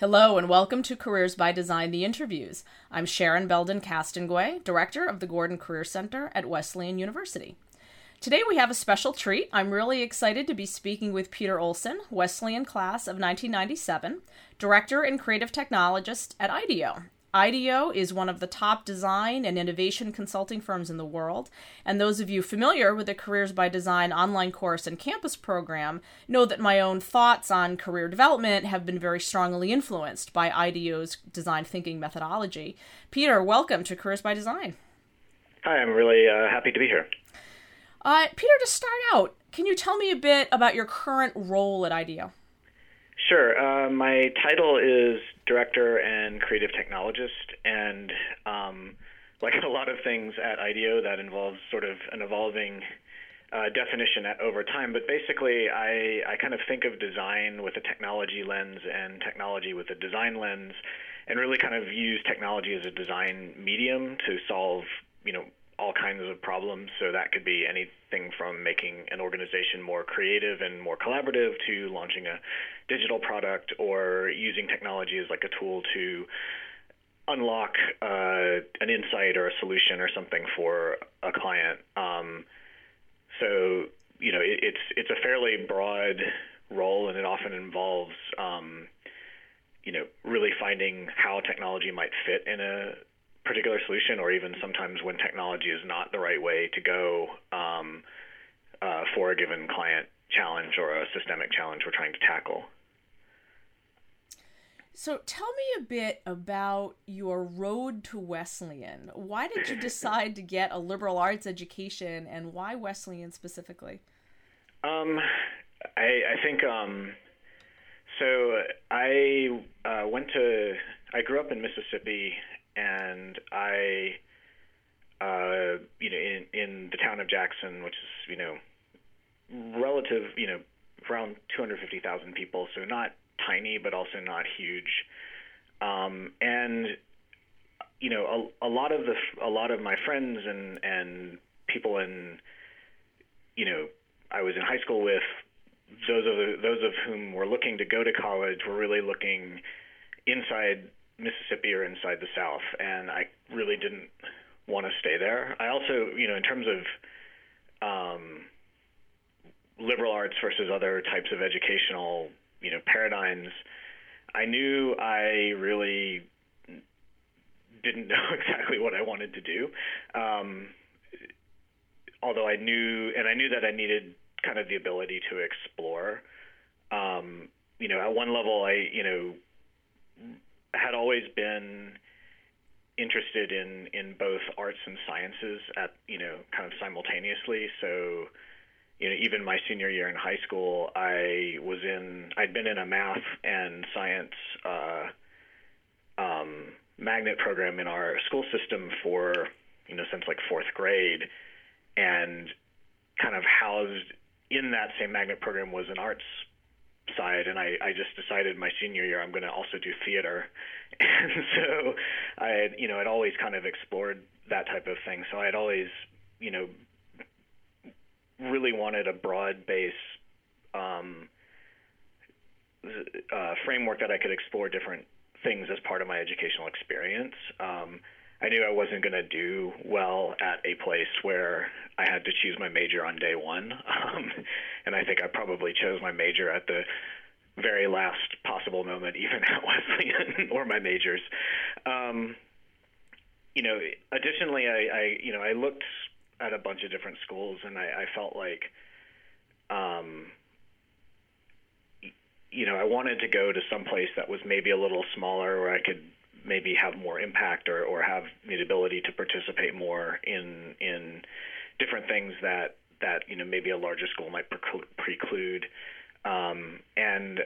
Hello and welcome to Careers by Design The Interviews. I'm Sharon Belden Castonguay, Director of the Gordon Career Center at Wesleyan University. Today we have a special treat. I'm really excited to be speaking with Peter Olson, Wesleyan class of 1997, Director and Creative Technologist at IDEO, IDEO is one of the top design and innovation consulting firms in the world, and those of you familiar with the Careers by Design online course and campus program know that my own thoughts on career development have been very strongly influenced by IDEO's design thinking methodology. Peter, welcome to Careers by Design. Hi, I'm really uh, happy to be here. Uh, Peter, to start out, can you tell me a bit about your current role at IDEO? Sure. Uh, my title is director and creative technologist, and um, like a lot of things at IDEO, that involves sort of an evolving uh, definition at, over time. But basically, I, I kind of think of design with a technology lens and technology with a design lens, and really kind of use technology as a design medium to solve, you know, all kinds of problems. So that could be anything from making an organization more creative and more collaborative to launching a digital product or using technology as like a tool to unlock uh, an insight or a solution or something for a client. Um, so you know, it, it's it's a fairly broad role, and it often involves um, you know really finding how technology might fit in a or even sometimes when technology is not the right way to go um, uh, for a given client challenge or a systemic challenge we're trying to tackle. So tell me a bit about your road to Wesleyan. Why did you decide to get a liberal arts education, and why Wesleyan specifically? Um, I, I think um, so. I uh, went to. I grew up in Mississippi and I, uh, you know, in in the town of Jackson, which is you know, relative, you know, around 250,000 people, so not tiny, but also not huge. Um, and you know, a, a lot of the a lot of my friends and and people in, you know, I was in high school with those of those of whom were looking to go to college were really looking inside Mississippi or inside the South, and I really didn't want to stay there. I also, you know, in terms of um, liberal arts versus other types of educational, you know, paradigms, I knew I really didn't know exactly what I wanted to do. Um, although I knew, and I knew that I needed kind of the ability to explore. Um, you know, at one level, I, you know, had always been interested in in both arts and sciences at you know kind of simultaneously. So you know even my senior year in high school, I was in I'd been in a math and science uh, um, magnet program in our school system for you know since like fourth grade, and kind of housed in that same magnet program was an arts side, and I, I just decided my senior year I'm going to also do theater, and so I had you know I'd always kind of explored that type of thing. So I had always you know really wanted a broad base um, uh, framework that I could explore different things as part of my educational experience. Um, I knew I wasn't going to do well at a place where I had to choose my major on day one. Um, and I think I probably chose my major at the very last possible moment, even at Wesleyan or my majors. Um, you know, additionally, I, I, you know, I looked at a bunch of different schools and I, I felt like, um, you know, I wanted to go to some place that was maybe a little smaller where I could maybe have more impact or, or have the ability to participate more in in different things that that you know maybe a larger school might preclude. Um, and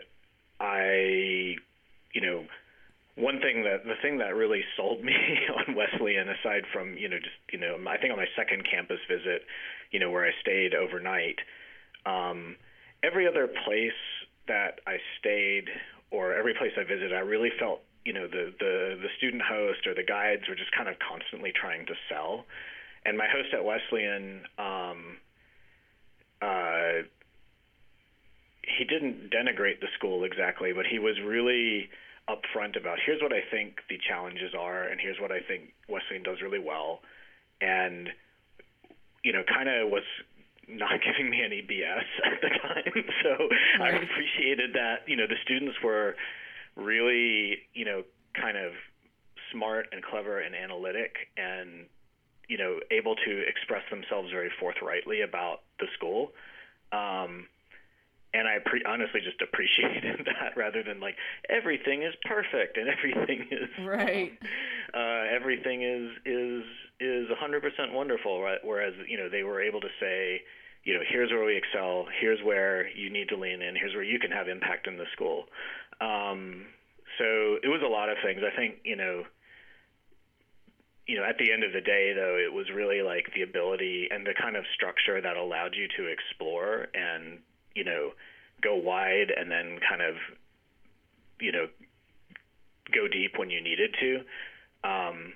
I, you know, one thing that the thing that really sold me on Wesleyan, aside from you know just you know I think on my second campus visit, you know where I stayed overnight, um, every other place that I stayed or every place I visited, I really felt you know the the the student host or the guides were just kind of constantly trying to sell and my host at Wesleyan um uh he didn't denigrate the school exactly but he was really upfront about here's what I think the challenges are, and here's what I think Wesleyan does really well, and you know, kind of was not giving me any BS at the time. So right. I appreciated that. You know, the students were really, you know, kind of smart and clever and analytic and you know able to express themselves very forthrightly about the school um, and I pre- honestly just appreciated that rather than like everything is perfect and everything is right. Uh, everything is is is 100% wonderful. Right? Whereas you know they were able to say, you know, here's where we excel. Here's where you need to lean in. Here's where you can have impact in the school. Um, so it was a lot of things. I think you know you know, at the end of the day, though, it was really like the ability and the kind of structure that allowed you to explore and, you know, go wide and then kind of, you know, go deep when you needed to. Um,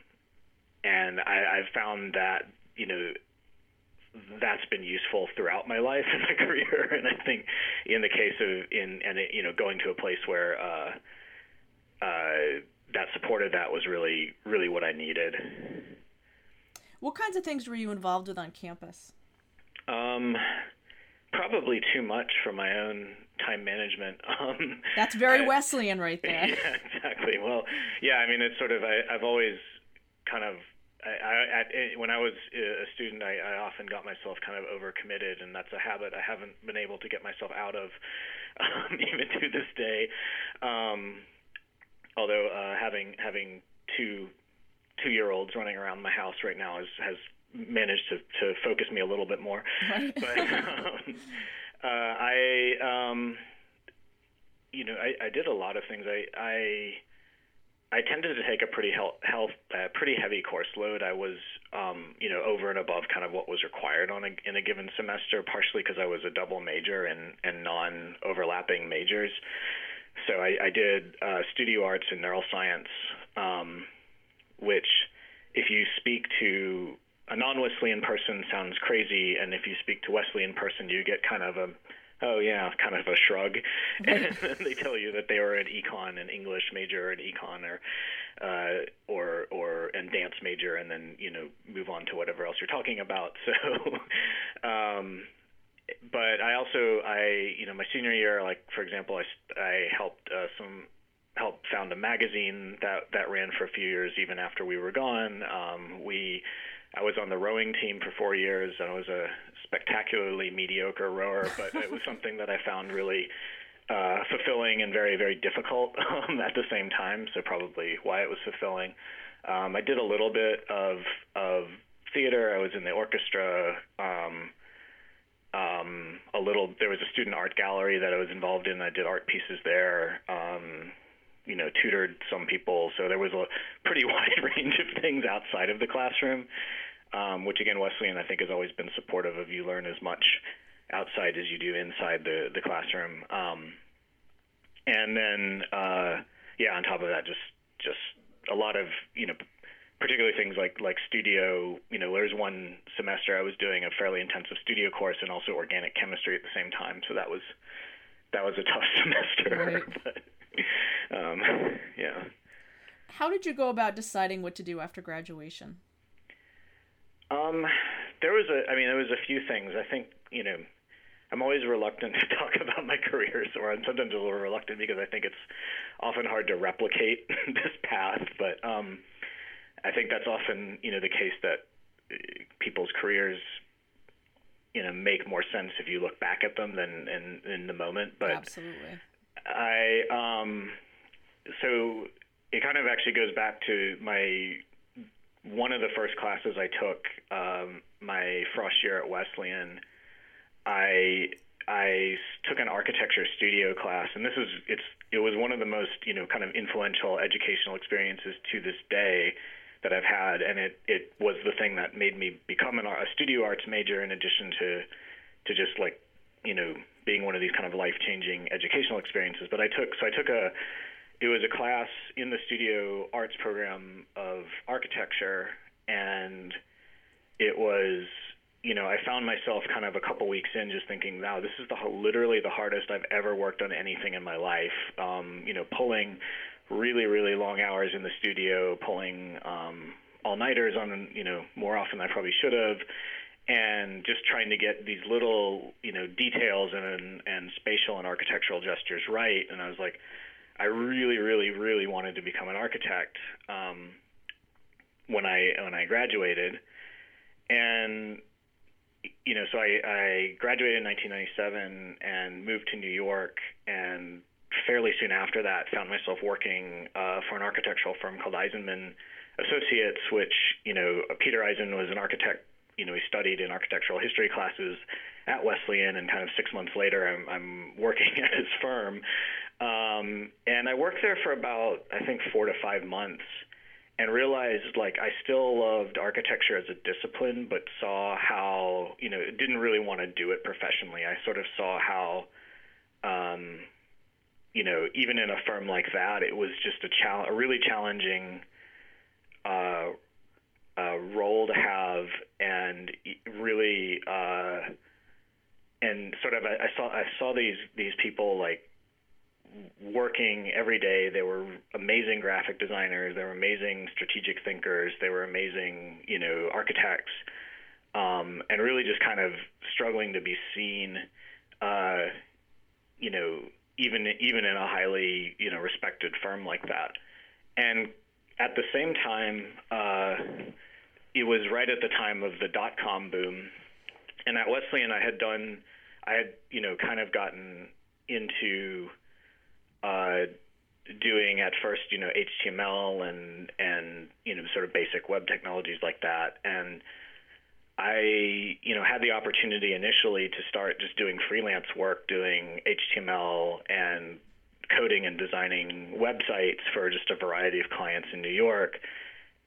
and I, I've found that, you know, that's been useful throughout my life and my career. And I think in the case of in and it, you know going to a place where uh, uh, that supported that was really really what I needed. What kinds of things were you involved with on campus? Um, probably too much for my own time management. Um, That's very I, Wesleyan right there. Yeah, exactly. Well, yeah, I mean, it's sort of I, I've always kind of I, I, at, when I was a student, I, I often got myself kind of overcommitted, and that's a habit I haven't been able to get myself out of, um, even to this day. Um, although uh, having having two two year olds running around my house right now is, has managed to, to focus me a little bit more. Right. But um, uh, I, um, you know, I, I did a lot of things. I, I I tended to take a pretty health, health uh, pretty heavy course load. I was, um, you know, over and above kind of what was required on a, in a given semester, partially because I was a double major and and non overlapping majors so I, I did uh, studio arts and neuroscience, um, which, if you speak to a non-Wesleyan person, sounds crazy, and if you speak to Wesleyan person, you get kind of a oh yeah, kind of a shrug, and then they tell you that they were an econ, an English major, an econ, or uh, or or and dance major, and then you know move on to whatever else you're talking about. So. um, but I also I you know my senior year like for example I I helped uh, some helped found a magazine that that ran for a few years even after we were gone. Um, we I was on the rowing team for four years and I was a spectacularly mediocre rower, but it was something that I found really uh, fulfilling and very very difficult um, at the same time. So probably why it was fulfilling. Um, I did a little bit of of theater. I was in the orchestra. Um, um, a little. There was a student art gallery that I was involved in. I did art pieces there. Um, you know, tutored some people. So there was a pretty wide range of things outside of the classroom, um, which again, Wesleyan I think has always been supportive of you learn as much outside as you do inside the the classroom. Um, and then, uh, yeah, on top of that, just just a lot of you know particularly things like like studio. You know, there's one semester I was doing a fairly intensive studio course and also organic chemistry at the same time. So that was that was a tough semester. Right. but, um, yeah. How did you go about deciding what to do after graduation? Um, there was a. I mean, there was a few things. I think you know. I'm always reluctant to talk about my career, or I'm sometimes a little reluctant because I think it's often hard to replicate this path. But um, I think that's often you know the case that uh, people's careers you know make more sense if you look back at them than in in the moment. But absolutely, I um so it kind of actually goes back to my one of the first classes I took um, my frost year at Wesleyan. I I took an architecture studio class, and this is it's it was one of the most you know kind of influential educational experiences to this day that I've had, and it it was the thing that made me become an, a studio arts major in addition to to just like you know being one of these kind of life changing educational experiences. But I took so I took a it was a class in the studio arts program of architecture, and it was you know, I found myself kind of a couple weeks in just thinking, wow, this is the literally the hardest I've ever worked on anything in my life. Um, you know, pulling really really long hours in the studio pulling um, all nighters on you know more often than I probably should have and just trying to get these little you know details and and spatial and architectural gestures right. And I was like I really really really wanted to become an architect um, when I when I graduated. And you know so I, I graduated in 1997 and moved to New York. And fairly soon after that found myself working uh, for an architectural firm called Eisenman Associates which you know Peter Eisen was an architect you know, he studied in architectural history classes at Wesleyan, and kind of six months later, I'm, I'm working at his firm. Um, and I worked there for about, I think, four to five months and realized like I still loved architecture as a discipline, but saw how, you know, didn't really want to do it professionally. I sort of saw how, um, you know, even in a firm like that, it was just a, chal- a really challenging uh, uh, role to have and really uh, and sort of I, I saw I saw these these people like working every day. They were amazing graphic designers. They were amazing strategic thinkers. They were amazing, you know, architects, um, and really just kind of struggling to be seen, uh, you know, even even in a highly you know respected firm like that. And at the same time, uh, it was right at the time of the dot com boom, and at Wesleyan I had done, I had you know kind of gotten into uh, doing at first you know HTML and and you know sort of basic web technologies like that, and I you know had the opportunity initially to start just doing freelance work, doing HTML and coding and designing websites for just a variety of clients in New York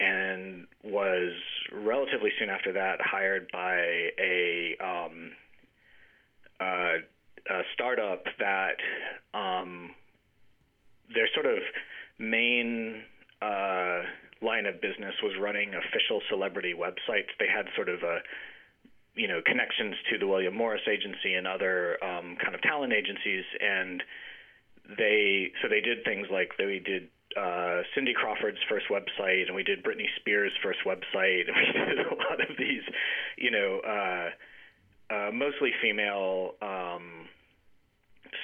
and was relatively soon after that hired by a, um, uh, a startup that um, their sort of main uh, line of business was running official celebrity websites. They had sort of a you know connections to the William Morris agency and other um, kind of talent agencies, and they so they did things like they did uh, Cindy Crawford's first website, and we did Britney Spears' first website, and we did a lot of these, you know, uh, uh, mostly female um,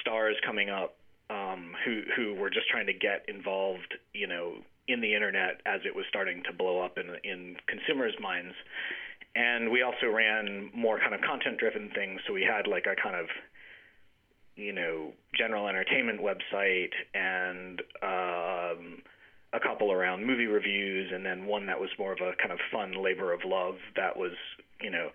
stars coming up um, who who were just trying to get involved, you know, in the internet as it was starting to blow up in in consumers' minds. And we also ran more kind of content-driven things, so we had like a kind of you know, general entertainment website and um, a couple around movie reviews, and then one that was more of a kind of fun labor of love that was, you know,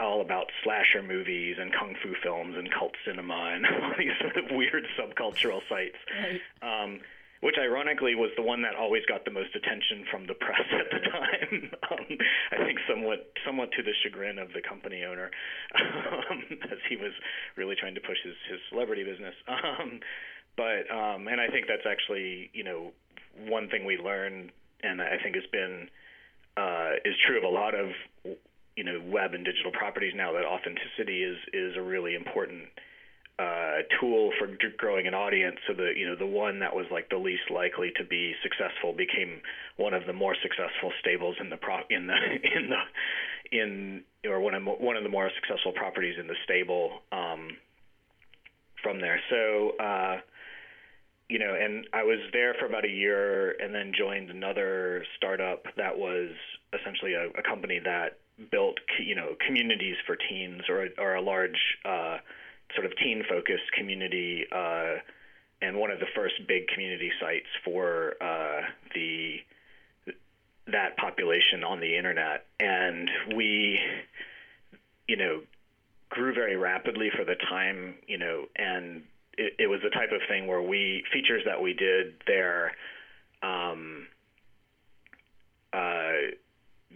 all about slasher movies and kung fu films and cult cinema and all these sort of weird subcultural sites. Right. Um, which ironically was the one that always got the most attention from the press at the time. um, I think somewhat somewhat to the chagrin of the company owner, um, as he was really trying to push his his celebrity business. Um, but um, and I think that's actually you know one thing we learned, and I think has been uh, is true of a lot of you know web and digital properties now that authenticity is is a really important uh, tool for growing an audience. So the you know the one that was like the least likely to be successful became one of the more successful stables in the pro in the in the in or one of one of the more successful properties in the stable um, from there. So. Uh, you know, and I was there for about a year, and then joined another startup that was essentially a, a company that built, you know, communities for teens, or or a large uh, sort of teen focused community uh, and one of the first big community sites for uh, the that population on the internet. And we you know grew very rapidly for the time you know and it, it was the type of thing where we features that we did there um, uh,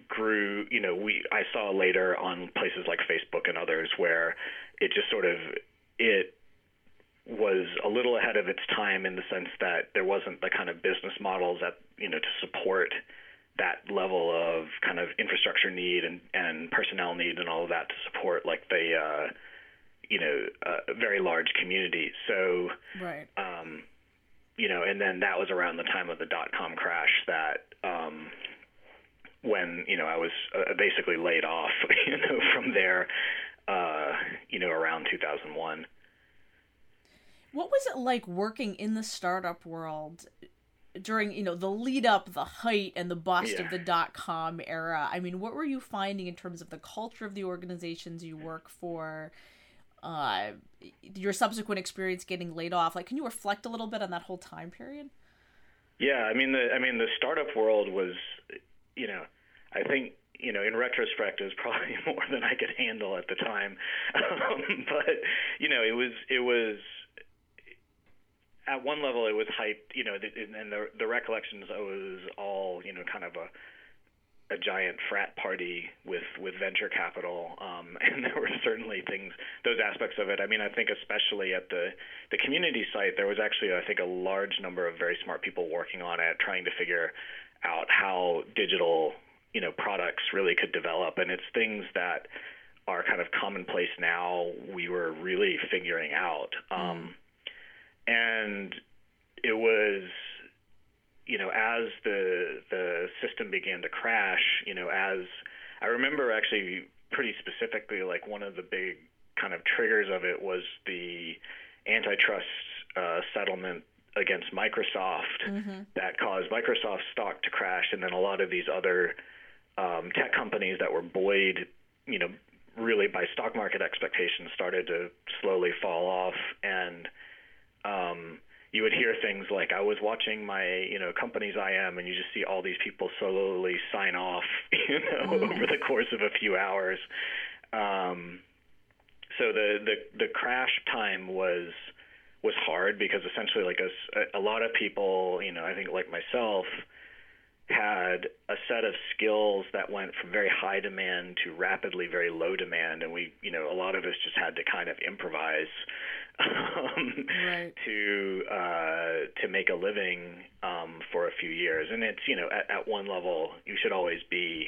grew you know we I saw later on places like Facebook and others where it just sort of it was a little ahead of its time in the sense that there wasn't the kind of business models that you know to support that level of kind of infrastructure need and, and personnel need and all of that to support like the uh, you know uh, very large community. So right. Um, you know, and then that was around the time of the dot com crash that um, when you know I was uh, basically laid off, you know, from there, uh, you know, around 2001. What was it like working in the startup world during you know the lead up the height and the bust Yeah. of the dot com era i mean what were you finding in terms of the culture of the organizations you work for uh your subsequent experience getting laid off like can you reflect a little bit on that whole time period Yeah, I mean the I mean the startup world was, you know, I think you know in retrospect it was probably more than I could handle at the time, um, but you know it was it was at one level it was hyped, you know, and the the recollections it was all you know kind of a a giant frat party with with venture capital, um, and there were certainly things, those aspects of it. I mean, I think especially at the the community site, there was actually I think a large number of very smart people working on it, trying to figure out how digital you know products really could develop, and it's things that are kind of commonplace now. We were really figuring out, um, and it was you know, as the the system began to crash, you know, as I remember actually pretty specifically, like one of the big kind of triggers of it was the antitrust uh, settlement against Microsoft that caused Microsoft stock to crash, and then a lot of these other um, tech companies that were buoyed, you know, really by stock market expectations started to slowly fall off, and um, you would hear things like I was watching my you know company's am," and you just see all these people slowly sign off you know over the course of a few hours. Um, so the, the the crash time was was hard because essentially like a, a lot of people you know I think like myself had a set of skills that went from very high demand to rapidly very low demand and we you know a lot of us just had to kind of improvise um, Right. to uh, to make a living um, for a few years. And it's you know at, at one level you should always be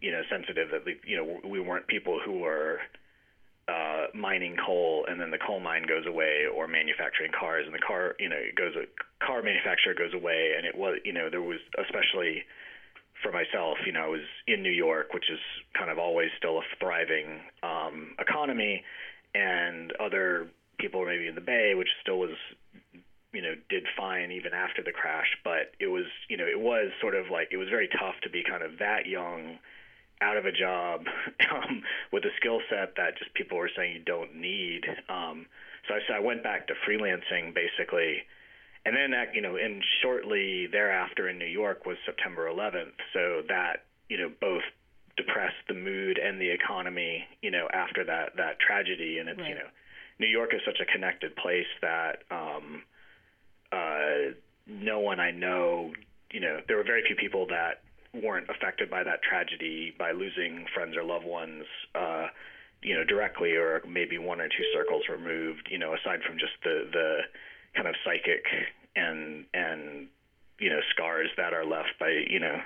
you know sensitive that we, you know we weren't people who were uh, mining coal and then the coal mine goes away or manufacturing cars and the car you know it goes a car manufacturer goes away and it was you know there was especially for myself you know I was in New York which is kind of always still a thriving um, economy and other people were maybe in the Bay, which still was, you know, did fine even after the crash. But it was, you know, it was sort of like it was very tough to be kind of that young, out of a job, um, with a skill set that just people were saying you don't need. Um, so I, so I went back to freelancing basically. And then that, you know, and shortly thereafter in New York was September 11th. So that, you know, both depressed the mood and the economy, you know, after that that tragedy. And it's you know, New York is such a connected place that um, uh, no one I know, you know, there were very few people that weren't affected by that tragedy by losing friends or loved ones. Uh, you know, directly or maybe one or two circles removed, you know, aside from just the, the kind of psychic and, and, you know, scars that are left by, you know,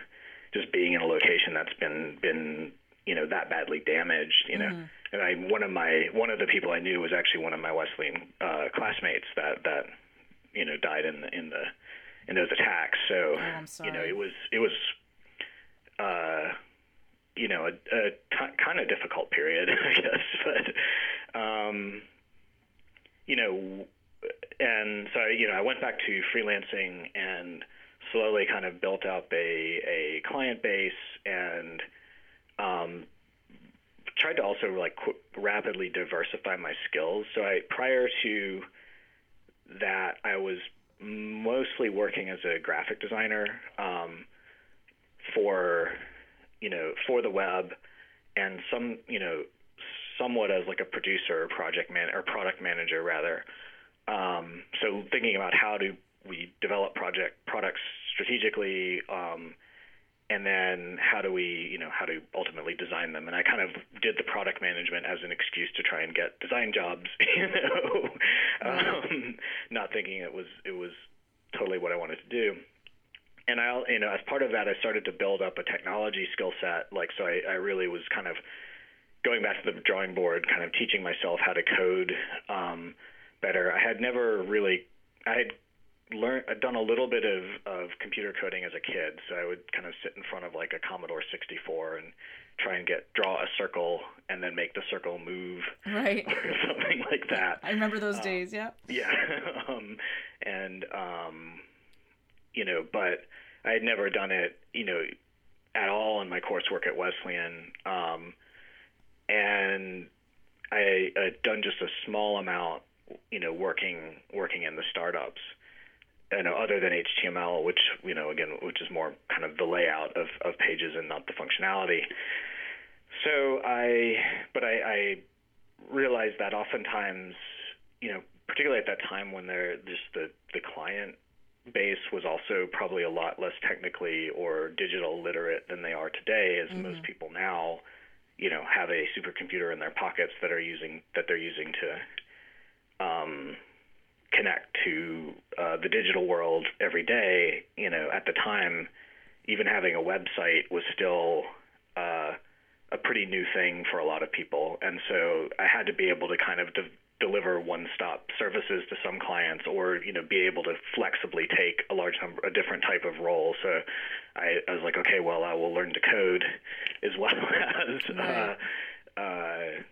just being in a location that's been, been, you know, that badly damaged, you know. And I, one of my, one of the people I knew was actually one of my Wesleyan uh, classmates that, that, you know, died in the, in the, in those attacks. So, I'm you know, it was, it was, uh, you know, a, a t- kind of difficult period, I guess. But, um, you know, and so, you know, I went back to freelancing and slowly kind of built up a, a client base and um, tried to also like qu- rapidly diversify my skills. So I, prior to that, I was mostly working as a graphic designer um, for you know, for the web, and some, you know, somewhat as like a producer or project man or product manager rather. Um, so thinking about how do we develop project products strategically, um, and then how do we, you know, how to ultimately design them. And I kind of did the product management as an excuse to try and get design jobs, you know, um, not thinking it was it was totally what I wanted to do and I, you know, as part of that, I started to build up a technology skill set. Like, so I, I really was kind of going back to the drawing board, kind of teaching myself how to code um, better. I had never really, I had learned I'd done a little bit of of computer coding as a kid, so I would kind of sit in front of like a Commodore 64 and try and get draw a circle and then make the circle move right or something like that. I remember those days. Yeah. Yeah, um, and um, you know, but I had never done it, you know, at all in my coursework at Wesleyan, um, and I had done just a small amount, you know, working working in the startups. You know, other than HTML, which you know, again, which is more kind of the layout of, of pages and not the functionality. So I, but I, I realized that oftentimes, you know, particularly at that time when they're just the the client base was also probably a lot less technically or digital literate than they are today, as mm-hmm. most people now, you know, have a supercomputer in their pockets that are using that they're using to um, connect to uh, the digital world every day. You know, at the time, even having a website was still uh, a pretty new thing for a lot of people, and so I had to be able to kind of de- deliver one-stop services to some clients or you know be able to flexibly take a large number a different type of role so I, I was like okay well I will learn to code as well as right. uh, uh,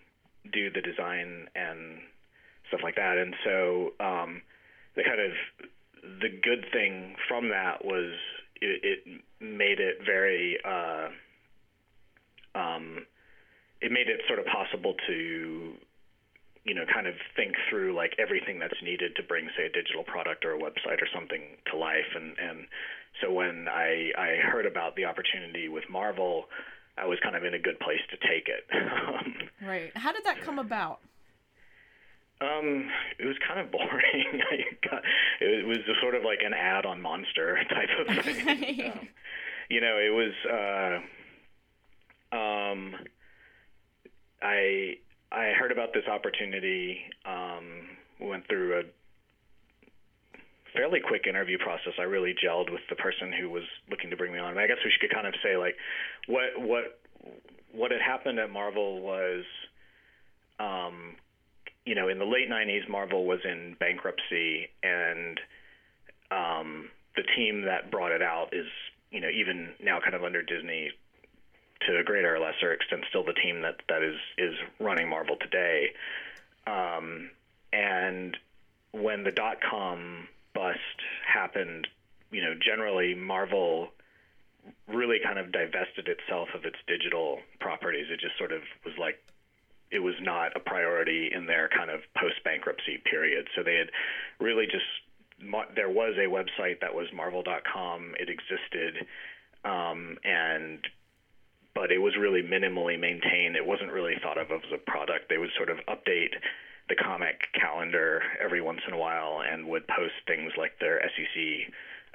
do the design and stuff like that and so um, the kind of the good thing from that was it, it made it very uh, um, it made it sort of possible to you know, kind of think through like everything that's needed to bring, say, a digital product or a website or something to life. And and so when I I heard about the opportunity with Marvel, I was kind of in a good place to take it. right. How did that come about? Um, it was kind of boring. I got, it was sort of like an ad on Monster type of thing. um, you know, it was. Uh, um, I I heard about this opportunity. Um, we went through a fairly quick interview process. I really gelled with the person who was looking to bring me on. I guess we should kind of say like what what what had happened at Marvel was, um, you know, in the late '90s, Marvel was in bankruptcy, and um, the team that brought it out is, you know, even now kind of under Disney to a greater or lesser extent still the team that that is is running Marvel today. Um, and when the dot com bust happened, you know, generally Marvel really kind of divested itself of its digital properties. It just sort of was like it was not a priority in their kind of post bankruptcy period. So they had really just there was a website that was marvel.com. It existed, um, and but it was really minimally maintained. It wasn't really thought of as a product. They would sort of update the comic calendar every once in a while and would post things like their SEC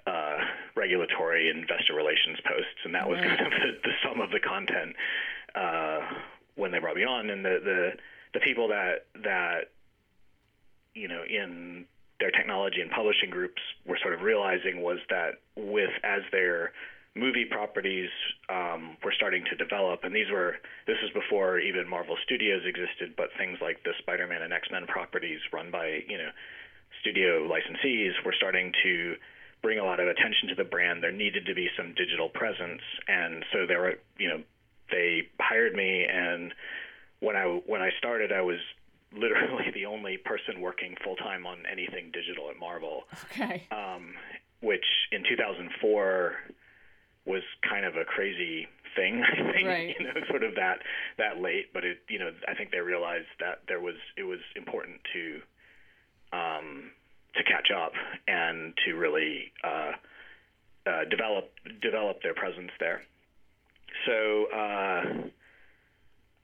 uh, regulatory investor relations posts, and that was kind of the, the sum of the content uh, when they brought me on. And the the the people that that you know in their technology and publishing groups were sort of realizing was that with as their movie properties um, were starting to develop, and these were this is before even Marvel Studios existed, but things like the Spider-Man and X-Men properties run by you know studio licensees were starting to bring a lot of attention to the brand. There needed to be some digital presence, and so there were you know they hired me, and when I when I started, I was literally the only person working full time on anything digital at Marvel. Okay. Um, which in 2004 was kind of a crazy thing. I think right. you know, sort of that that late, but it you know I think they realized that there was it was important to um, to catch up and to really uh, uh, develop develop their presence there. So uh,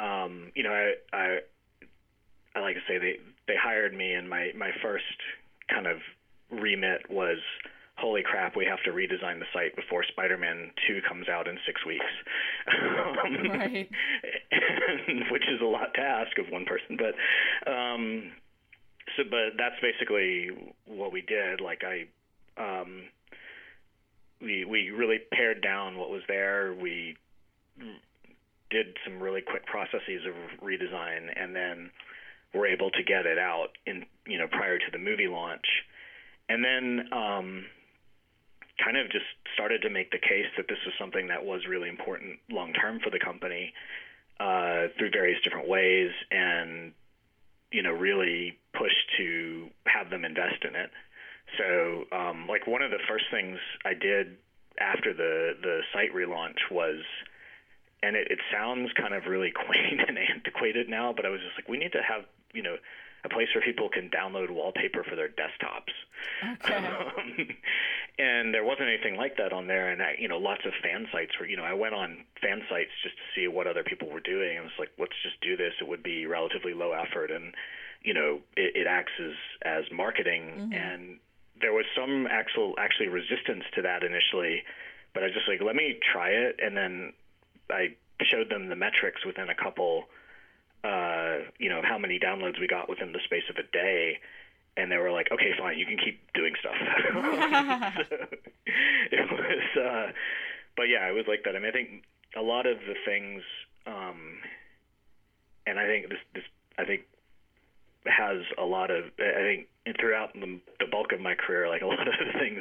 um, you know I, I I like to say they they hired me and my my first kind of remit was holy crap, we have to redesign the site before Spider-Man 2 comes out in six weeks. um, right. which is a lot to ask of one person, but um, so but that's basically what we did. Like I, um, we we really pared down what was there. We did some really quick processes of redesign, and then were able to get it out in you know prior to the movie launch and then um, kind of just started to make the case that this was something that was really important long term for the company uh, through various different ways, and you know really pushed to have them invest in it. So, um, like one of the first things I did after the the site relaunch was, and it, it sounds kind of really quaint and antiquated now, but I was just like, we need to have you know a place where people can download wallpaper for their desktops. Okay. Um, and there wasn't anything like that on there. And I, you know, lots of fan sites where you know I went on fan sites just to see what other people were doing. And was like, let's just do this. It would be relatively low effort, and you know, it, it acts as as marketing. Mm-hmm. And there was some actual actually resistance to that initially, but I was just like, let me try it. And then I showed them the metrics within a couple uh, you know, how many downloads we got within the space of a day. And they were like, okay, fine, you can keep doing stuff. so it was, uh, but yeah, it was like that. I mean, I think a lot of the things, um, and I think this, this, I think has a lot of, I think throughout the, the bulk of my career, like a lot of the things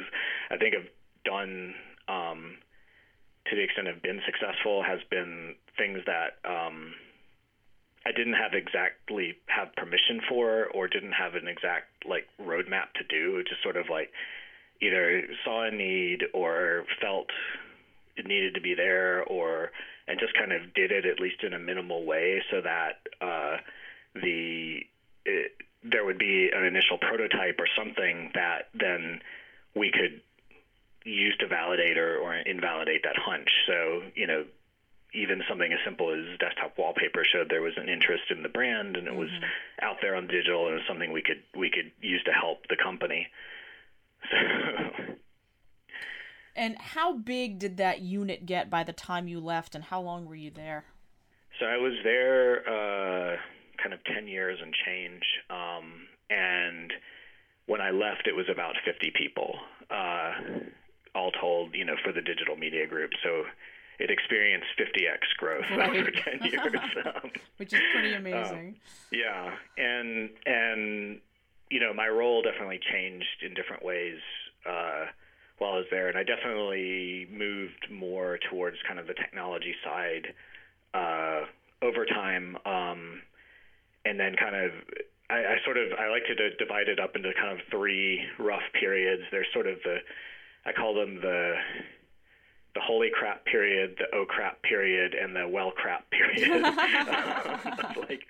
I think have done, um, to the extent have been successful has been things that, um, I didn't have exactly have permission for or didn't have an exact like roadmap to do. Just sort of like either saw a need or felt it needed to be there or and just kind of did it at least in a minimal way so that uh, the it, there would be an initial prototype or something that then we could use to validate or, or invalidate that hunch. So, you know, even something as simple as desktop wallpaper showed there was an interest in the brand and it was Mm-hmm. out there on digital and it was something we could we could use to help the company. So and how big did that unit get by the time you left, and how long were you there? So I was there uh, kind of 10 years and change. Um, and when I left, it was about 50 people, uh, all told, you know, for the digital media group. So it experienced 50x growth Right. over 10 years. Um, Which is pretty amazing. yeah, and and you know my role definitely changed in different ways uh, while I was there, and I definitely moved more towards kind of the technology side uh, over time, um, and then kind of. I, I sort of I like to d- divide it up into kind of three rough periods. There's sort of the I call them the the holy crap period, the oh crap period, and the well crap period. like,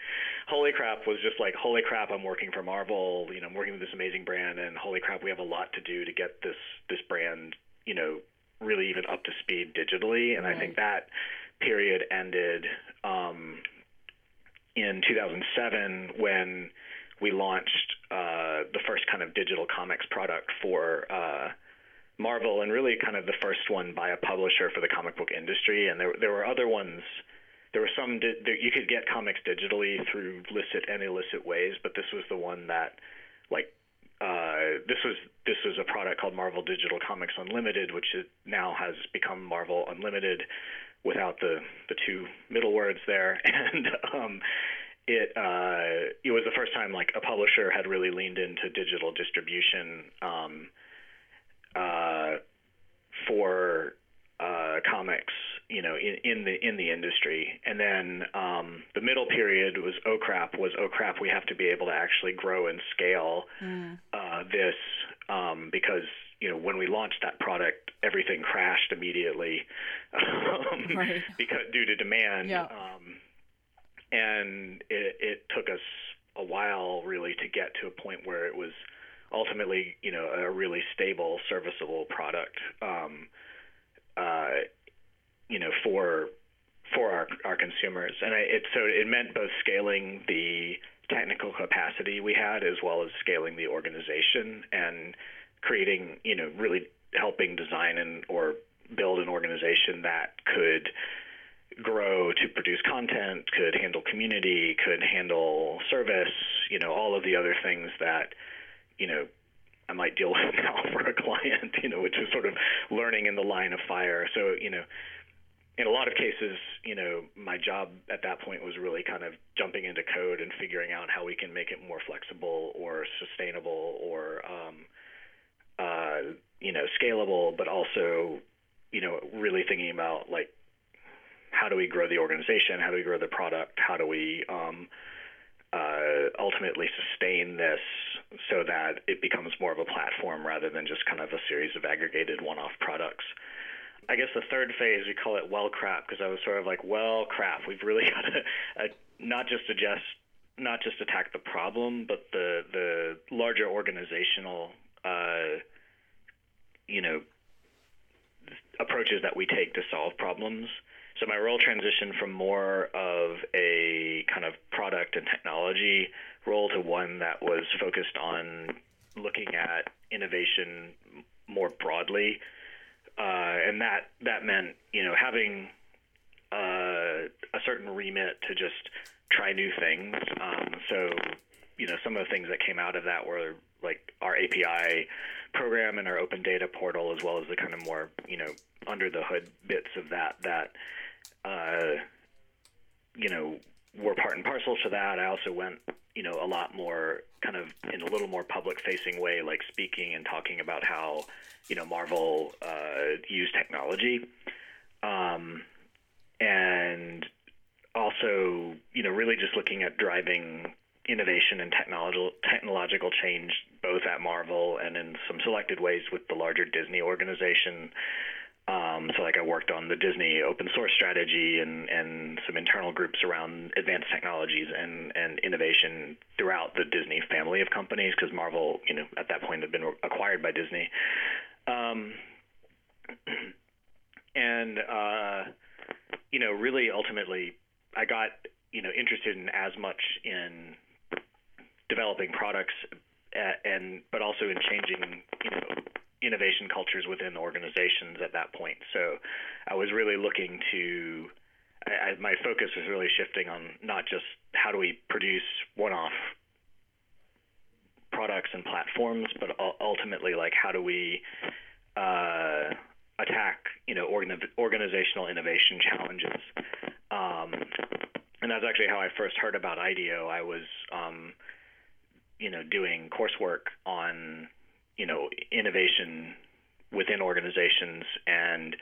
holy crap was just like, holy crap, I'm working for Marvel. You know, I'm working with this amazing brand, and holy crap, we have a lot to do to get this this brand, you know, really even up to speed digitally. And I think that period ended um, in 2007 when we launched uh, the first kind of digital comics product for. Uh, Marvel, and really kind of the first one by a publisher for the comic book industry. And there there were other ones. There were some di- there, you could get comics digitally through licit and illicit ways, but this was the one that, like, uh, this was this was a product called Marvel Digital Comics Unlimited, which is, now has become Marvel Unlimited, without the the two middle words there, and um, it uh, it was the first time like a publisher had really leaned into digital distribution. Um, uh, for uh, comics, you know, in, in the in the industry. And then um, the middle period was oh crap, was oh crap, we have to be able to actually grow and scale uh, this um, because you know when we launched that product, everything crashed immediately um, Right. because due to demand. Yeah. Um, and it, it took us a while really to get to a point where it was ultimately, you know, a really stable, serviceable product, um, uh, you know, for for our our consumers. And I, it so it meant both scaling the technical capacity we had as well as scaling the organization and creating, you know, really helping design and or build an organization that could grow to produce content, could handle community, could handle service, you know, all of the other things that, you know, I might deal with now for a client, you know, which is sort of learning in the line of fire. So, you know, in a lot of cases, you know, my job at that point was really kind of jumping into code and figuring out how we can make it more flexible or sustainable or, um, uh, you know scalable, but also you know really thinking about like how do we grow the organization, how do we grow the product, how do we um, uh, ultimately sustain this so that it becomes more of a platform rather than just kind of a series of aggregated one-off products. I guess the third phase we call it well crap because I was sort of like, well crap, we've really got to uh, not just adjust, not just attack the problem, but the the larger organizational, uh, you know, approaches that we take to solve problems. So my role transitioned from more of a kind of product and technology role to one that was focused on looking at innovation more broadly, uh, and that that meant you know having uh, a certain remit to just try new things. Um, so you know some of the things that came out of that were like our API program and our open data portal, as well as the kind of more you know under the hood bits of that that uh, you know, were part and parcel to that. I also went, you know, a lot more kind of in a little more public facing way, like speaking and talking about how, you know, Marvel uh, used technology. Um, and also, you know, really just looking at driving innovation and technological technological change both at Marvel and in some selected ways with the larger Disney organization um, so like I worked on the Disney open source strategy and, and some internal groups around advanced technologies and, and innovation throughout the Disney family of companies because Marvel, you know, at that point had been acquired by Disney. Um, and, uh, you know, really ultimately I got, you know, interested in as much in developing products at, and, but also in changing, you know, innovation cultures within organizations at that point. So I was really looking to, I, my focus was really shifting on not just how do we produce one off products and platforms, but ultimately, like, how do we uh, attack, you know, organ- organizational innovation challenges. Um, and that's actually how I first heard about IDEO. I was, um, you know, doing coursework on you know innovation within organizations and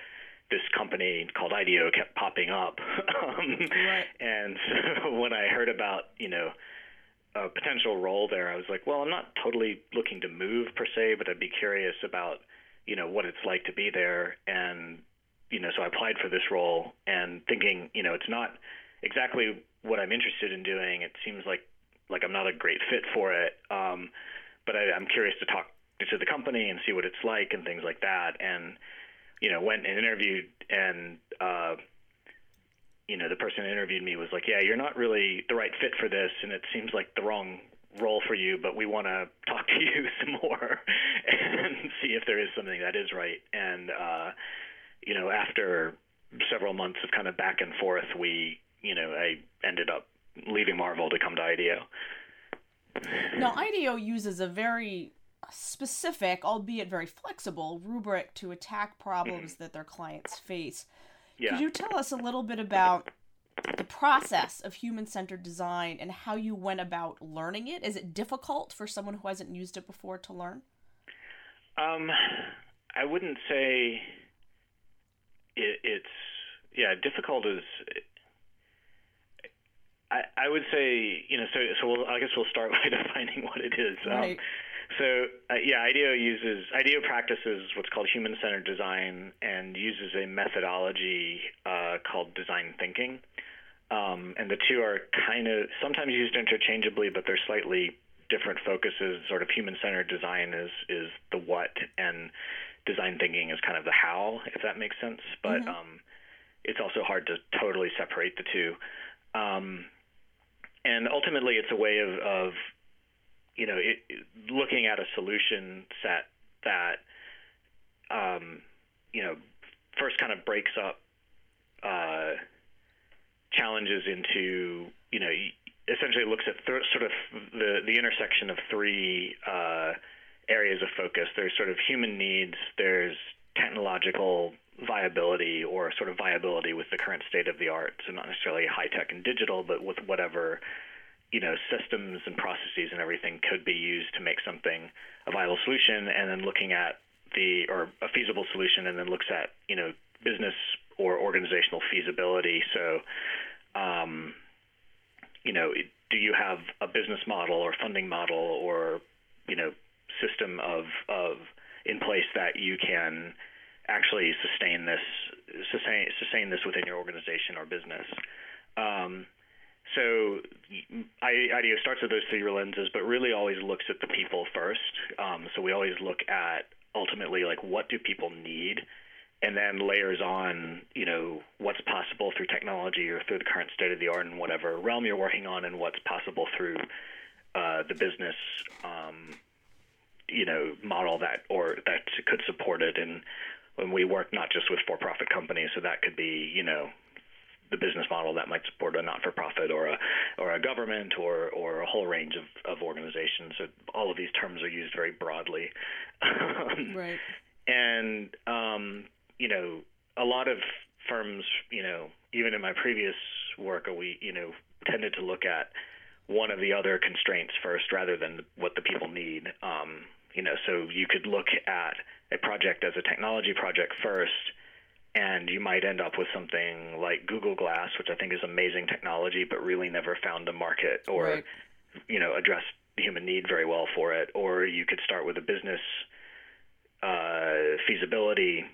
this company called IDEO kept popping up. um, right. And so when I heard about, you know, a potential role there, I was like, well, I'm not totally looking to move per se, but I'd be curious about, you know, what it's like to be there. And, you know, so I applied for this role and thinking, you know, it's not exactly what I'm interested in doing. It seems like, like I'm not a great fit for it. Um, but I, I'm curious to talk to the company and see what it's like and things like that. And you know, went and interviewed, and uh, you know, the person who interviewed me was like, "Yeah, you're not really the right fit for this, and it seems like the wrong role for you, but we want to talk to you some more and see if there is something that is right." And uh, you know, after several months of kind of back and forth, we, you know, I ended up leaving Marvel to come to IDEO. Now, IDEO uses a very specific, albeit very flexible, rubric to attack problems mm-hmm. that their clients face. Yeah. Could you tell us a little bit about the process of human centered design and how you went about learning it? Is it difficult for someone who hasn't used it before to learn? Um, I wouldn't say it, it's yeah difficult is. I, I would say you know so so we'll, I guess we'll start by defining what it is. Um, right. Um, so uh, yeah, IDEO uses IDEO practices what's called human-centered design and uses a methodology uh, called design thinking. Um, and the two are kind of sometimes used interchangeably, but they're slightly different focuses. Sort of human-centered design is is the what, and design thinking is kind of the how, if that makes sense. But mm-hmm. um, it's also hard to totally separate the two. Um, and ultimately, it's a way of, of you know, it, looking at a solution set that, um, you know, first kind of breaks up uh, challenges into, you know, essentially looks at th- sort of the the intersection of three uh, areas of focus. There's sort of human needs. There's technological viability or sort of viability with the current state of the art. So not necessarily high tech and digital, but with whatever you know systems and processes and everything could be used to make something a viable solution, and then looking at the or a feasible solution, and then looks at you know business or organizational feasibility. So, um, you know, do you have a business model or funding model or you know system of of in place that you can actually sustain this sustain sustain this within your organization or business. Um, so IDEO starts with those three lenses, but really always looks at the people first. Um, so we always look at ultimately like what do people need, and then layers on you know what's possible through technology or through the current state of the art in whatever realm you're working on, and what's possible through uh, the business um, you know model that or that could support it and when we work not just with for-profit companies so that could be you know the business model that might support a not-for-profit or a or a government or or a whole range of, of organizations. So all of these terms are used very broadly. Right. And um, you know a lot of firms you know even in my previous work we you know tended to look at one of the other constraints first rather than what the people need. Um, you know, so you could look at a project as a technology project first, and you might end up with something like Google Glass, which I think is amazing technology, but really never found a market or, right. you know, addressed the human need very well for it. Or you could start with a business uh, feasibility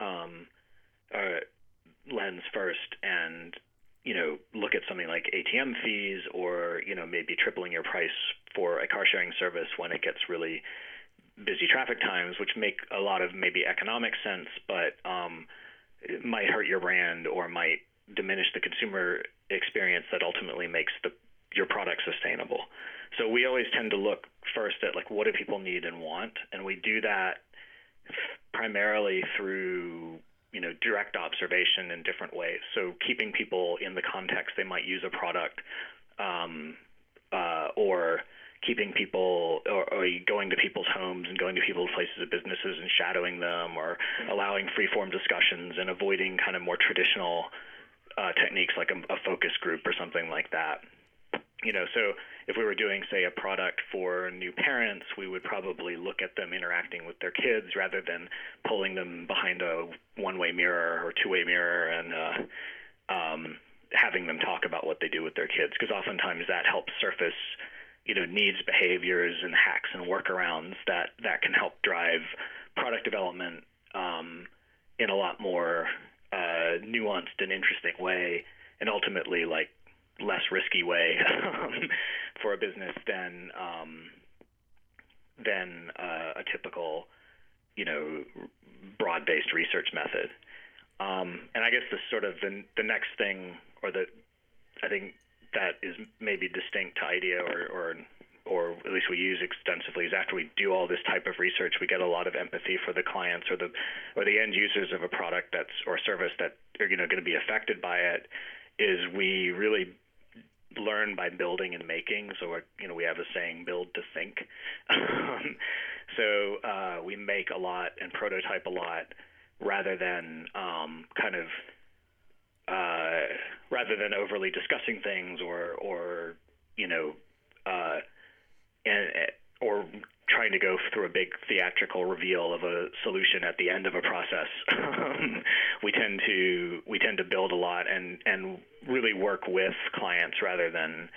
um, uh, lens first and you know, look at something like ATM fees or, you know, maybe tripling your price for a car sharing service when it gets really busy traffic times, which make a lot of maybe economic sense, but um, it might hurt your brand or might diminish the consumer experience that ultimately makes the your product sustainable. So we always tend to look first at like what do people need and want, and we do that primarily through you know direct observation in different ways. So keeping people in the context they might use a product, um, uh, or keeping people or, or, going to people's homes and going to people's places of businesses and shadowing them, or allowing free form discussions and avoiding kind of more traditional uh, techniques like a, a focus group or something like that. You know, so if we were doing, say, a product for new parents, we would probably look at them interacting with their kids rather than pulling them behind a one-way mirror or two-way mirror and uh, um, having them talk about what they do with their kids, because oftentimes that helps surface, you know, needs, behaviors, and hacks and workarounds that that can help drive product development um, in a lot more uh, nuanced and interesting way, and ultimately like less risky way for a business than um, than uh, a typical, you know, broad-based research method. Um, and I guess the sort of the, the next thing, or the I think that is maybe distinct to IDEO or, or or at least we use extensively is after we do all this type of research, we get a lot of empathy for the clients or the or the end users of a product that's or service that are you know going to be affected by it. Is we really learn by building and making. So you know we have a saying, "Build to think." so uh, we make a lot and prototype a lot rather than um, kind of uh, rather than overly discussing things or or you know uh, and or trying to go through a big theatrical reveal of a solution at the end of a process. we tend to we tend to build a lot and and really work with clients rather than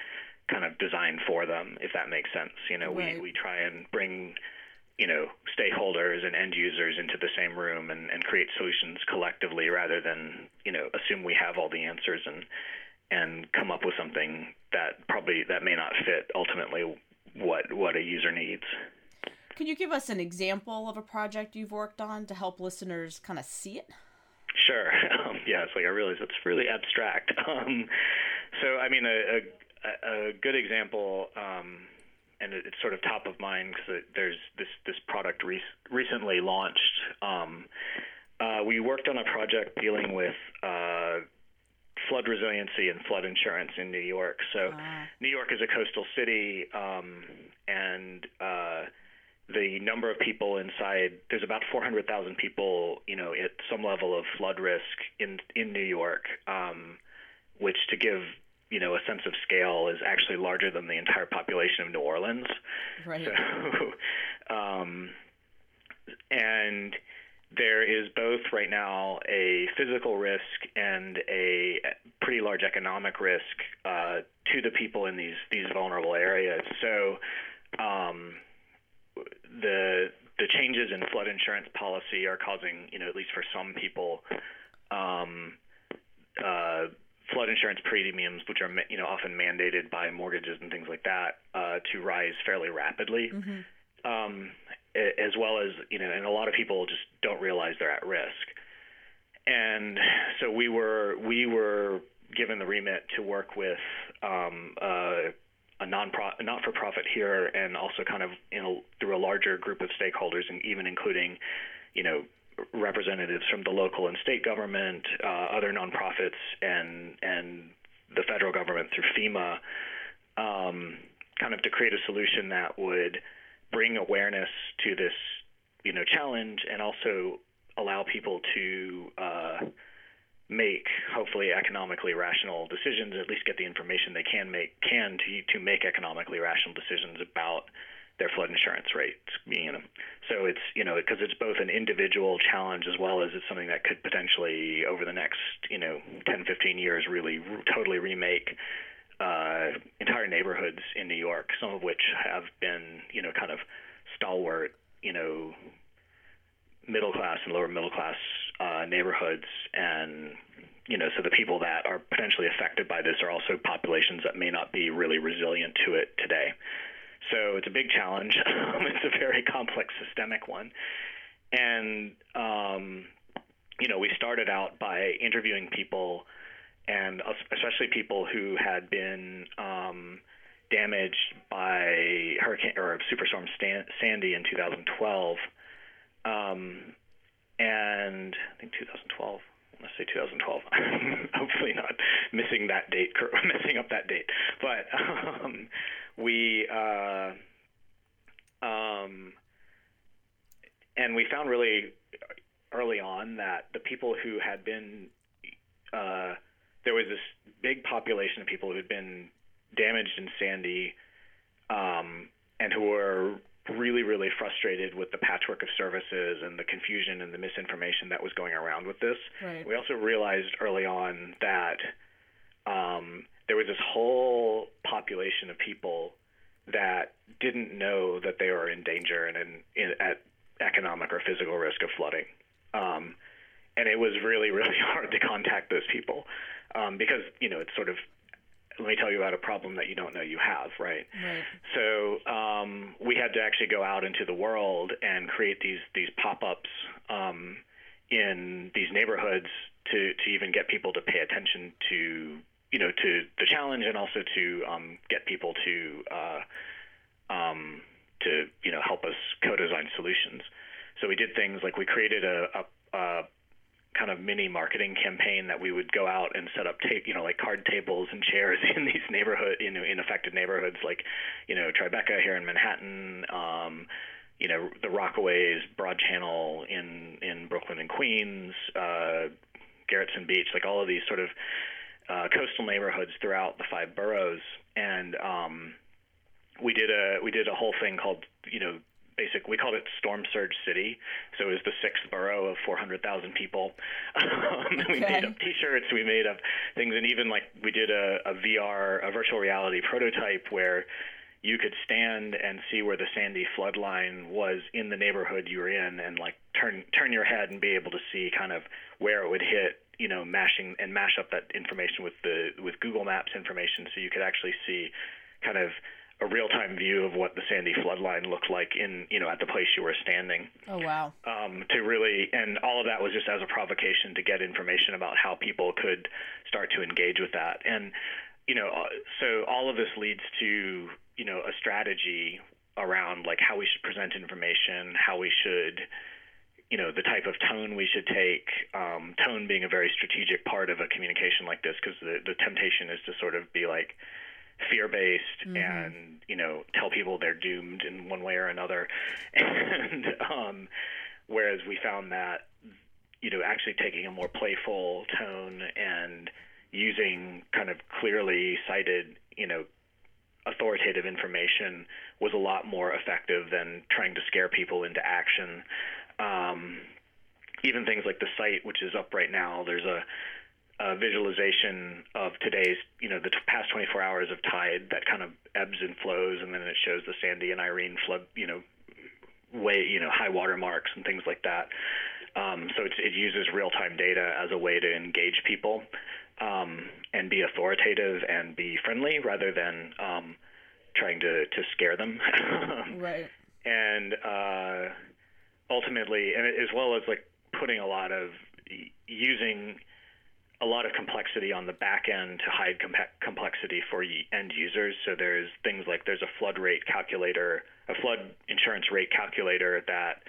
kind of design for them, if that makes sense. You know, right. we we try and bring you know stakeholders and end users into the same room and, and create solutions collectively rather than you know assume we have all the answers and and come up with something that probably that may not fit ultimately what what a user needs. Can you give us an example of a project you've worked on to help listeners kind of see it? Sure. Um, yeah, it's like I realize it's really abstract. Um, so, I mean, a, a, a good example, um, and it's sort of top of mind because there's this this product re- recently launched. Um, uh, we worked on a project dealing with uh, flood resiliency and flood insurance in New York. So, uh. New York is a coastal city, um, and uh, the number of people inside there's about 400,000 people you know at some level of flood risk in in New York um, which to give you know a sense of scale is actually larger than the entire population of New Orleans. Right. So, um, and there is both right now a physical risk and a pretty large economic risk uh, to the people in these these vulnerable areas. So um, the the changes in flood insurance policy are causing, you know, at least for some people, um, uh, flood insurance premiums, which are you know often mandated by mortgages and things like that, uh, to rise fairly rapidly. Mm-hmm. Um, as well as you know, and a lot of people just don't realize they're at risk. And so we were we were given the remit to work with um, uh, a non not for profit here, and also kind of a, through a larger group of stakeholders, and even including, you know, representatives from the local and state government, uh, other nonprofits, and and the federal government through FEMA, um, kind of to create a solution that would bring awareness to this, you know, challenge, and also allow people to uh, make hopefully economically rational decisions. At least get the information they can make can to to make economically rational decisions about their flood insurance rates. You know, so it's you know because it's both an individual challenge as well as it's something that could potentially over the next you know 10, 15 years really totally remake uh, entire neighborhoods in New York, some of which have been, you know, kind of stalwart, you know, middle class and lower middle class uh, neighborhoods, and you know, so the people that are potentially affected by this are also populations that may not be really resilient to it today. So it's a big challenge. it's a very complex systemic one, and um, you know, we started out by interviewing people and especially people who had been um, damaged by hurricane or superstorm Stan- Sandy in 2012, um, and I think 2012. Let's say 2012. Hopefully not missing that date, messing up that date. But um, we uh, um, and we found really early on that the people who had been uh, there was this big population of people who had been damaged in Sandy um, and who were really, really frustrated with the patchwork of services and the confusion and the misinformation that was going around with this. Right. We also realized early on that um, there was this whole population of people that didn't know that they were in danger and in, in, at economic or physical risk of flooding. Um, and it was really, really hard to contact those people um, because you know it's sort of let me tell you about a problem that you don't know you have, right? Right. So um, we had to actually go out into the world and create these these pop-ups um, in these neighborhoods to to even get people to pay attention to you know to the challenge and also to um, get people to uh, um, to you know help us co-design solutions. So we did things like we created a, a, a kind of mini marketing campaign that we would go out and set up tape, you know, like card tables and chairs in these neighborhood, you know, in affected neighborhoods like, you know, Tribeca here in Manhattan, um, you know, the Rockaways, Broad Channel in in Brooklyn and Queens, uh, Gerritsen Beach, like all of these sort of uh, coastal neighborhoods throughout the five boroughs, and um, we did a we did a whole thing called you know basic we called it storm surge city so it was the sixth borough of 400,000 people um, okay. we made up t-shirts we made up things and even like we did a, a VR a virtual reality prototype where you could stand and see where the Sandy flood line was in the neighborhood you were in and like turn turn your head and be able to see kind of where it would hit you know mashing and mash up that information with the with Google Maps information so you could actually see kind of a real time view of what the Sandy floodline looked like in you know at the place you were standing. Oh wow! Um, to really and all of that was just as a provocation to get information about how people could start to engage with that and you know uh, so all of this leads to you know a strategy around like how we should present information, how we should you know the type of tone we should take um, tone being a very strategic part of a communication like this because the, the temptation is to sort of be like fear based mm-hmm. and you know tell people they're doomed in one way or another and um, whereas we found that you know actually taking a more playful tone and using kind of clearly cited, you know, authoritative information was a lot more effective than trying to scare people into action. Um, even things like the site, which is up right now, there's a, a visualization of today's, you know, the t- past 24 hours of tide that kind of ebbs and flows, and then it shows the Sandy and Irene flood, you know, way, you know, high water marks and things like that. Um, so it uses real-time data as a way to engage people um, and be authoritative and be friendly rather than um, trying to, to scare them. right. And uh, ultimately, and as well as like putting a lot of using a lot of complexity on the back end to hide com- complexity for end users. So there's things like there's a flood rate calculator, a flood insurance rate calculator that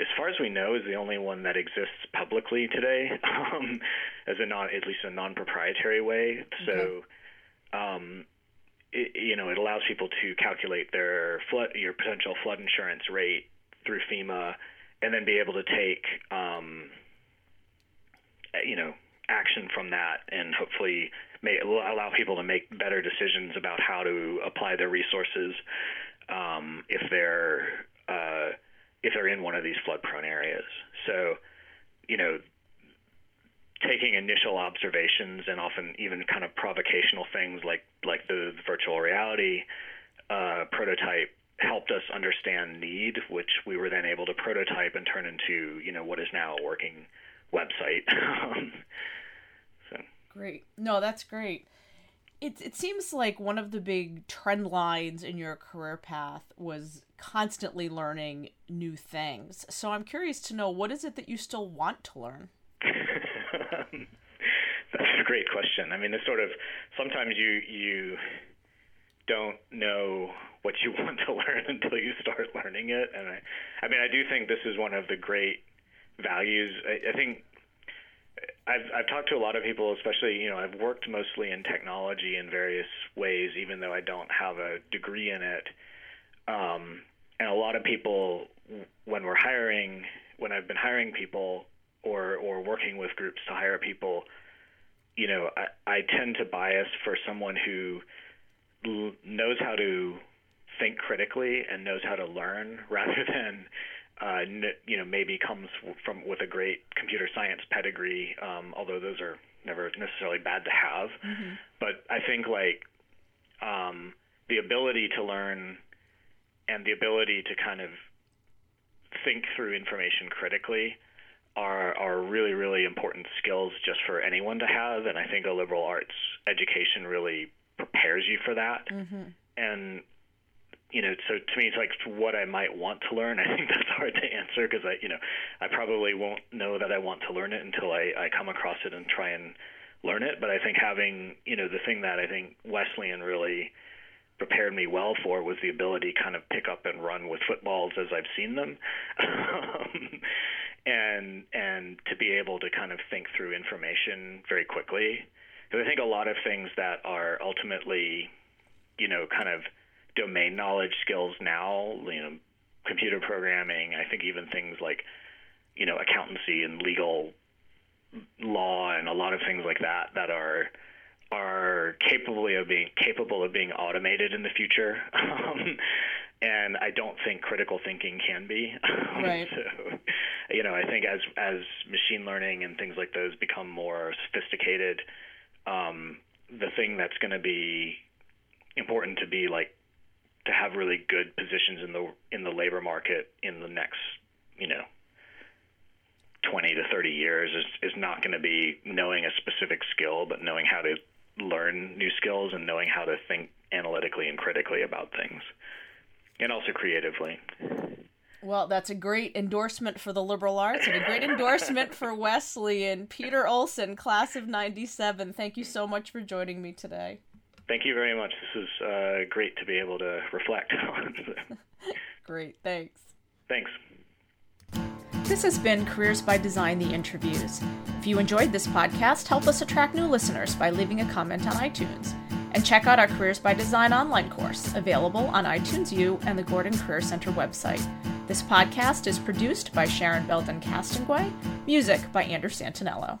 as far as we know, is the only one that exists publicly today, um, as a non, at least a non-proprietary way. So, um, it, you know, it allows people to calculate their flood, your potential flood insurance rate through FEMA, and then be able to take, um, you know, action from that, and hopefully may allow people to make better decisions about how to apply their resources um, if they're uh, if they're in one of these flood prone areas. So, you know, taking initial observations and often even kind of provocational things like like the virtual reality uh, prototype helped us understand need, which we were then able to prototype and turn into you know what is now a working website. Um, so great. No, that's great it, it seems like one of the big trend lines in your career path was constantly learning new things. So I'm curious to know what is it that you still want to learn? That's a great question. I mean, it's sort of sometimes you you don't know what you want to learn until you start learning it, and I, I mean, I do think this is one of the great values. I, I think I've I've talked to a lot of people, especially you know I've worked mostly in technology in various ways, even though I don't have a degree in it. Um, and a lot of people, when we're hiring, when I've been hiring people or or working with groups to hire people, you know, I, I tend to bias for someone who l- knows how to think critically and knows how to learn rather than uh, you know, maybe comes from with a great computer science pedigree, um, although those are never necessarily bad to have. Mm-hmm. But I think like um, the ability to learn and the ability to kind of think through information critically are are really really important skills just for anyone to have, and I think a liberal arts education really prepares you for that. Mm-hmm. And you know, so to me, it's like what I might want to learn. I think that's hard to answer because I, you know, I probably won't know that I want to learn it until I, I come across it and try and learn it. But I think having, you know, the thing that I think Wesleyan really prepared me well for was the ability to kind of pick up and run with footballs as I've seen them. Um, and and to be able to kind of think through information very quickly. Because I think a lot of things that are ultimately, you know, kind of domain knowledge skills now, you know, computer programming, I think even things like, you know, accountancy and legal law and a lot of things like that that are are capable of being capable of being automated in the future. Um, and I don't think critical thinking can be. Right. so, you know, I think as as machine learning and things like those become more sophisticated, um, the thing that's going to be important to be like to have really good positions in the in the labor market in the next you know 20 to 30 years is is not going to be knowing a specific skill but knowing how to learn new skills and knowing how to think analytically and critically about things and also creatively well, that's a great endorsement for the liberal arts and a great endorsement for Wesleyan Peter Olson, class of 97, thank you so much for joining me today. Thank you very much. This is uh, great to be able to reflect on. great. Thanks. Thanks. This has been Careers by Design The Interviews. If you enjoyed this podcast, help us attract new listeners by leaving a comment on iTunes. And check out our Careers by Design online course, available on iTunes U and the Gordon Career Center website. This podcast is produced by Sharon Belden Castonguay, music by Andrew Santinello.